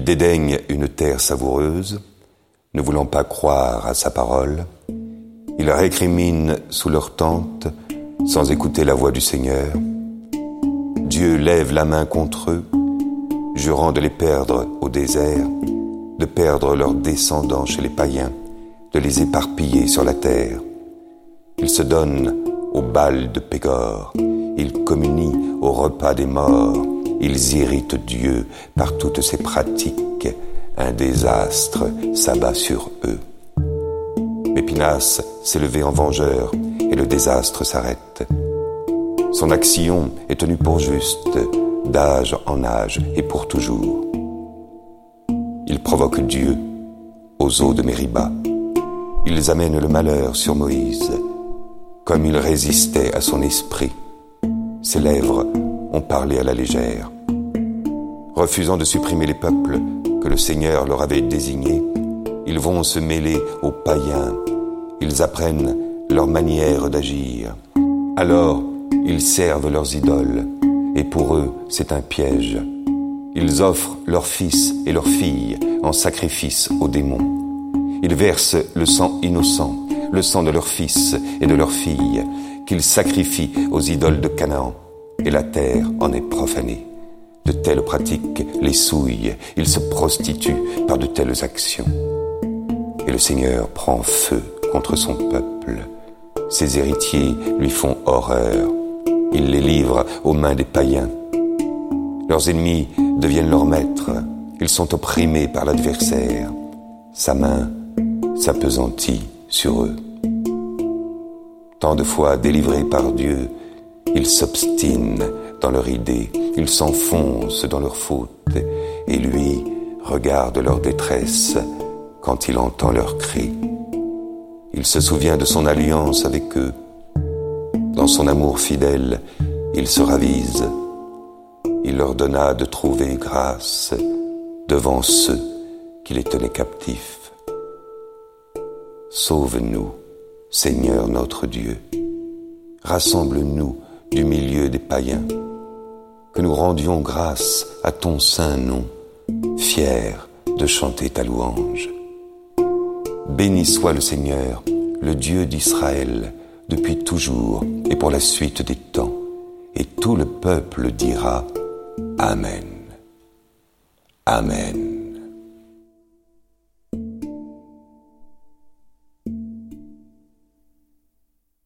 Il dédaigne une terre savoureuse, ne voulant pas croire à sa parole. Ils récriminent sous leur tente sans écouter la voix du Seigneur. Dieu lève la main contre eux, jurant de les perdre au désert, de perdre leurs descendants chez les païens, de les éparpiller sur la terre. Ils se donnent au bal de Pégor, ils communient au repas des morts, ils irritent Dieu par toutes ces pratiques, un désastre s'abat sur eux. Mais s'est levé en vengeur et le désastre s'arrête. Son action est tenue pour juste, d'âge en âge et pour toujours. Il provoque Dieu aux eaux de Mériba. Ils amènent le malheur sur Moïse. Comme il résistait à son esprit, ses lèvres ont parlé à la légère. Refusant de supprimer les peuples que le Seigneur leur avait désignés, ils vont se mêler aux païens. Ils apprennent leur manière d'agir. Alors, ils servent leurs idoles, et pour eux, c'est un piège. Ils offrent leurs fils et leurs filles en sacrifice aux démons. Ils versent le sang innocent, le sang de leurs fils et de leurs filles, qu'ils sacrifient aux idoles de Canaan, et la terre en est profanée. De telles pratiques les souillent, ils se prostituent par de telles actions. Et le Seigneur prend feu contre son peuple. Ses héritiers lui font horreur. Il les livre aux mains des païens. Leurs ennemis deviennent leurs maîtres. Ils sont opprimés par l'adversaire. Sa main s'apesantit sur eux. Tant de fois délivrés par Dieu, ils s'obstinent dans leur idée, ils s'enfoncent dans leur faute, et lui regarde leur détresse quand il entend leurs cris. Il se souvient de son alliance avec eux. Dans son amour fidèle, il se ravise. Il leur donna de trouver grâce devant ceux qui les tenaient captifs. Sauve-nous, Seigneur notre Dieu. Rassemble-nous du milieu des païens, que nous rendions grâce à ton saint nom, fiers de chanter ta louange. Béni soit le Seigneur, le Dieu d'Israël, depuis toujours et pour la suite des temps. Et tout le peuple dira Amen. Amen.